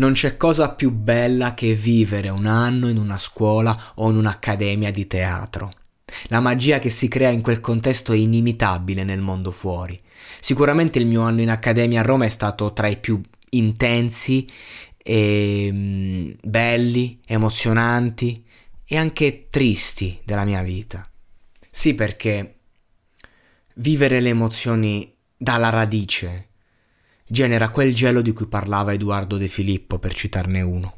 Non c'è cosa più bella che vivere un anno in una scuola o in un'accademia di teatro. La magia che si crea in quel contesto è inimitabile nel mondo fuori. Sicuramente il mio anno in accademia a Roma è stato tra i più intensi, e, mm, belli, emozionanti e anche tristi della mia vita. Sì, perché vivere le emozioni dalla radice genera quel gelo di cui parlava Edoardo De Filippo, per citarne uno.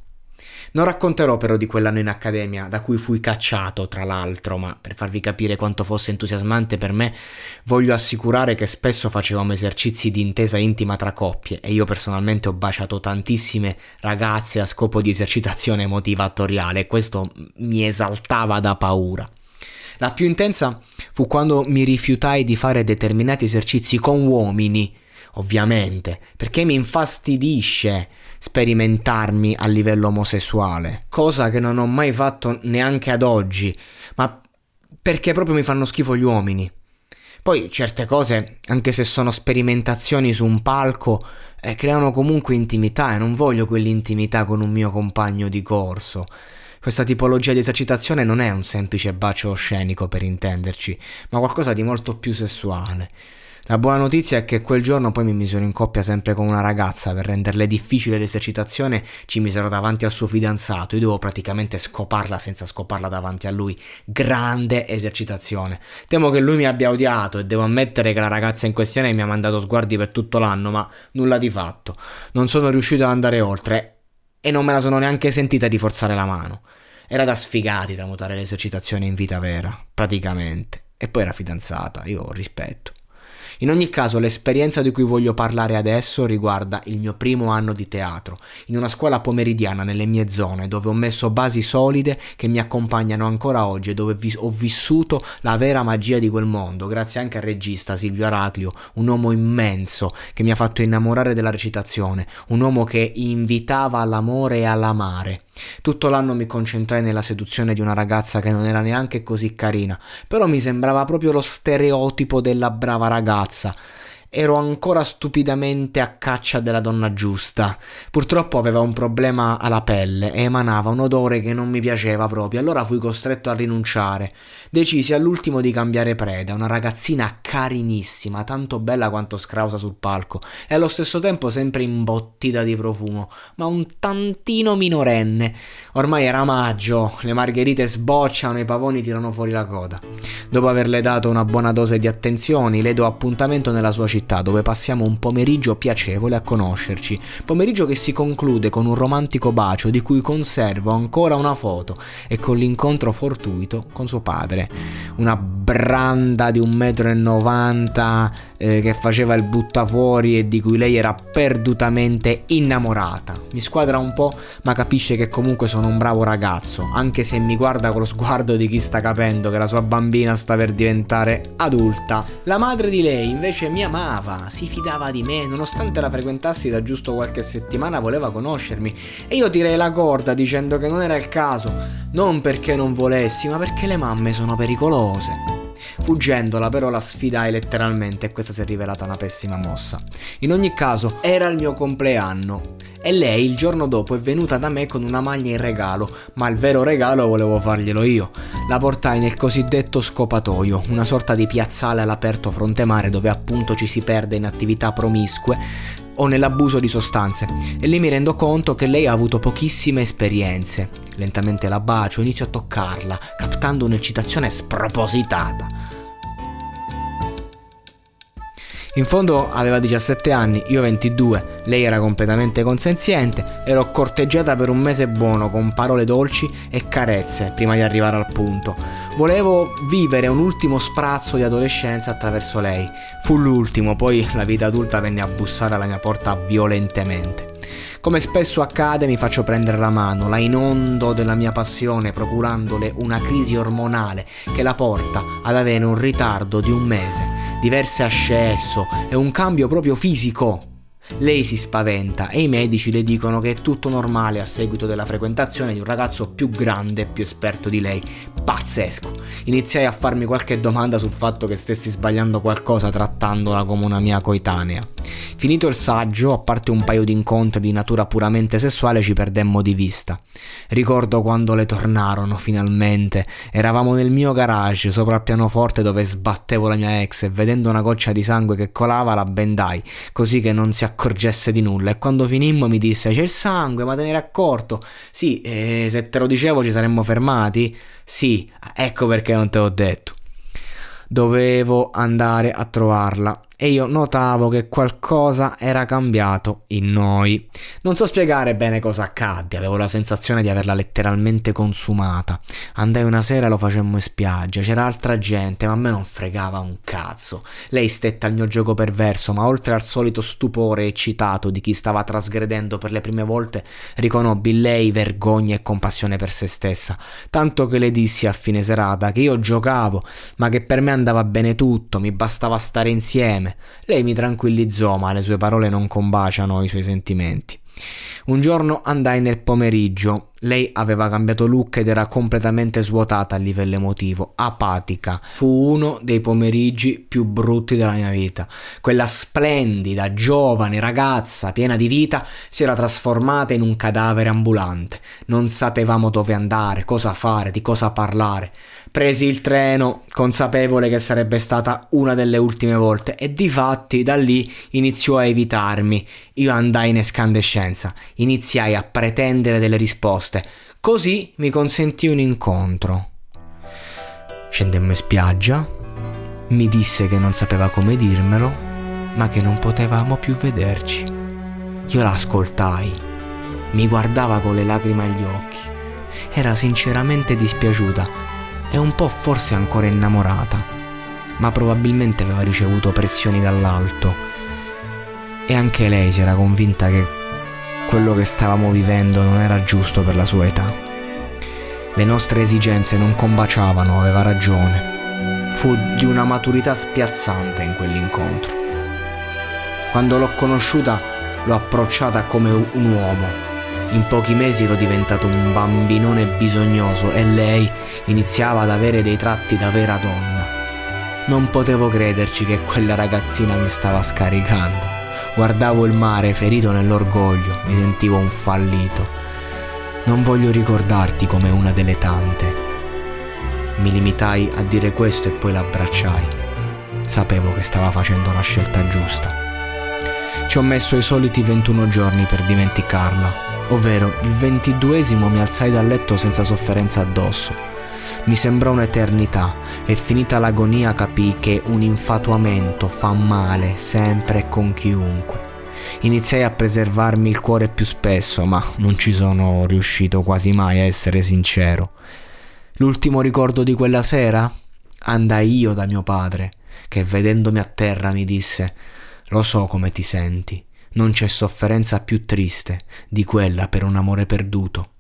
Non racconterò però di quell'anno in accademia, da cui fui cacciato, tra l'altro, ma per farvi capire quanto fosse entusiasmante per me, voglio assicurare che spesso facevamo esercizi di intesa intima tra coppie e io personalmente ho baciato tantissime ragazze a scopo di esercitazione motivatoriale e questo mi esaltava da paura. La più intensa fu quando mi rifiutai di fare determinati esercizi con uomini, ovviamente, perché mi infastidisce sperimentarmi a livello omosessuale, cosa che non ho mai fatto neanche ad oggi, ma perché proprio mi fanno schifo gli uomini. Poi certe cose, anche se sono sperimentazioni su un palco, eh, creano comunque intimità e non voglio quell'intimità con un mio compagno di corso. Questa tipologia di esercitazione non è un semplice bacio scenico per intenderci, ma qualcosa di molto più sessuale. La buona notizia è che quel giorno poi mi misero in coppia sempre con una ragazza, per renderle difficile l'esercitazione ci misero davanti al suo fidanzato, io dovevo praticamente scoparla senza scoparla davanti a lui. Grande esercitazione. Temo che lui mi abbia odiato e devo ammettere che la ragazza in questione mi ha mandato sguardi per tutto l'anno, ma nulla di fatto. Non sono riuscito ad andare oltre e non me la sono neanche sentita di forzare la mano. Era da sfigati tramutare l'esercitazione in vita vera, praticamente. E poi era fidanzata, io rispetto. In ogni caso, l'esperienza di cui voglio parlare adesso riguarda il mio primo anno di teatro, in una scuola pomeridiana nelle mie zone, dove ho messo basi solide che mi accompagnano ancora oggi e dove ho vissuto la vera magia di quel mondo, grazie anche al regista Silvio Araclio, un uomo immenso che mi ha fatto innamorare della recitazione, un uomo che invitava all'amore e all'amare. Tutto l'anno mi concentrai nella seduzione di una ragazza che non era neanche così carina, però mi sembrava proprio lo stereotipo della brava ragazza ero ancora stupidamente a caccia della donna giusta. Purtroppo aveva un problema alla pelle e emanava un odore che non mi piaceva proprio, allora fui costretto a rinunciare. Decisi all'ultimo di cambiare preda, una ragazzina carinissima, tanto bella quanto scrausa sul palco e allo stesso tempo sempre imbottita di profumo, ma un tantino minorenne. Ormai era maggio, le margherite sbocciano, i pavoni tirano fuori la coda. Dopo averle dato una buona dose di attenzioni, le do appuntamento nella sua città dove passiamo un pomeriggio piacevole a conoscerci, pomeriggio che si conclude con un romantico bacio di cui conservo ancora una foto e con l'incontro fortuito con suo padre, una branda di un metro e novanta eh, che faceva il buttafuori e di cui lei era perdutamente innamorata. Mi squadra un po', ma capisce che comunque sono un bravo ragazzo, anche se mi guarda con lo sguardo di chi sta capendo che la sua bambina sta per diventare adulta. La madre di lei invece mi amava, si fidava di me, nonostante la frequentassi da giusto qualche settimana voleva conoscermi e io tirei la corda dicendo che non era il caso, non perché non volessi, ma perché le mamme sono pericolose. Fuggendola però la sfidai letteralmente e questa si è rivelata una pessima mossa. In ogni caso era il mio compleanno e lei il giorno dopo è venuta da me con una maglia in regalo, ma il vero regalo volevo farglielo io. La portai nel cosiddetto scopatoio, una sorta di piazzale all'aperto fronte mare dove appunto ci si perde in attività promiscue o nell'abuso di sostanze e lì mi rendo conto che lei ha avuto pochissime esperienze. Lentamente la bacio, inizio a toccarla, captando un'eccitazione spropositata. In fondo aveva 17 anni, io 22, lei era completamente consenziente e l'ho corteggiata per un mese buono con parole dolci e carezze prima di arrivare al punto. Volevo vivere un ultimo sprazzo di adolescenza attraverso lei. Fu l'ultimo, poi la vita adulta venne a bussare alla mia porta violentemente. Come spesso accade mi faccio prendere la mano, la inondo della mia passione procurandole una crisi ormonale che la porta ad avere un ritardo di un mese diverse ascesso e un cambio proprio fisico. Lei si spaventa e i medici le dicono che è tutto normale a seguito della frequentazione di un ragazzo più grande e più esperto di lei. Pazzesco! Iniziai a farmi qualche domanda sul fatto che stessi sbagliando qualcosa trattandola come una mia coetanea. Finito il saggio, a parte un paio di incontri di natura puramente sessuale, ci perdemmo di vista. Ricordo quando le tornarono finalmente. Eravamo nel mio garage, sopra il pianoforte dove sbattevo la mia ex e vedendo una goccia di sangue che colava la bendai, così che non si accorgesse di nulla. E quando finimmo mi disse: C'è il sangue, ma te ne eri accorto? Sì, e se te lo dicevo ci saremmo fermati? Sì, ecco perché non te l'ho detto. Dovevo andare a trovarla e io notavo che qualcosa era cambiato in noi. Non so spiegare bene cosa accadde, avevo la sensazione di averla letteralmente consumata. Andai una sera e lo facemmo in spiaggia, c'era altra gente, ma a me non fregava un cazzo. Lei stette al mio gioco perverso, ma oltre al solito stupore eccitato di chi stava trasgredendo per le prime volte, riconobbi in lei vergogna e compassione per se stessa, tanto che le dissi a fine serata che io giocavo, ma che per me andava bene tutto, mi bastava stare insieme lei mi tranquillizzò, ma le sue parole non combaciano i suoi sentimenti. Un giorno andai nel pomeriggio. Lei aveva cambiato look ed era completamente svuotata a livello emotivo, apatica. Fu uno dei pomeriggi più brutti della mia vita. Quella splendida, giovane ragazza, piena di vita, si era trasformata in un cadavere ambulante. Non sapevamo dove andare, cosa fare, di cosa parlare. Presi il treno, consapevole che sarebbe stata una delle ultime volte, e di fatti da lì iniziò a evitarmi. Io andai in escandescenza, iniziai a pretendere delle risposte. Così mi consentì un incontro. Scendemmo in spiaggia, mi disse che non sapeva come dirmelo, ma che non potevamo più vederci. Io la ascoltai, mi guardava con le lacrime agli occhi. Era sinceramente dispiaciuta e un po' forse ancora innamorata, ma probabilmente aveva ricevuto pressioni dall'alto e anche lei si era convinta che quello che stavamo vivendo non era giusto per la sua età. Le nostre esigenze non combaciavano, aveva ragione. Fu di una maturità spiazzante in quell'incontro. Quando l'ho conosciuta l'ho approcciata come un uomo in pochi mesi ero diventato un bambinone bisognoso e lei iniziava ad avere dei tratti da vera donna. Non potevo crederci che quella ragazzina mi stava scaricando. Guardavo il mare ferito nell'orgoglio, mi sentivo un fallito. Non voglio ricordarti come una delle tante. Mi limitai a dire questo e poi l'abbracciai. Sapevo che stava facendo la scelta giusta. Ci ho messo i soliti 21 giorni per dimenticarla, ovvero il ventiduesimo mi alzai dal letto senza sofferenza addosso. Mi sembrò un'eternità e finita l'agonia capii che un infatuamento fa male sempre e con chiunque. Iniziai a preservarmi il cuore più spesso, ma non ci sono riuscito quasi mai a essere sincero. L'ultimo ricordo di quella sera? Andai io da mio padre, che vedendomi a terra mi disse Lo so come ti senti non c'è sofferenza più triste di quella per un amore perduto.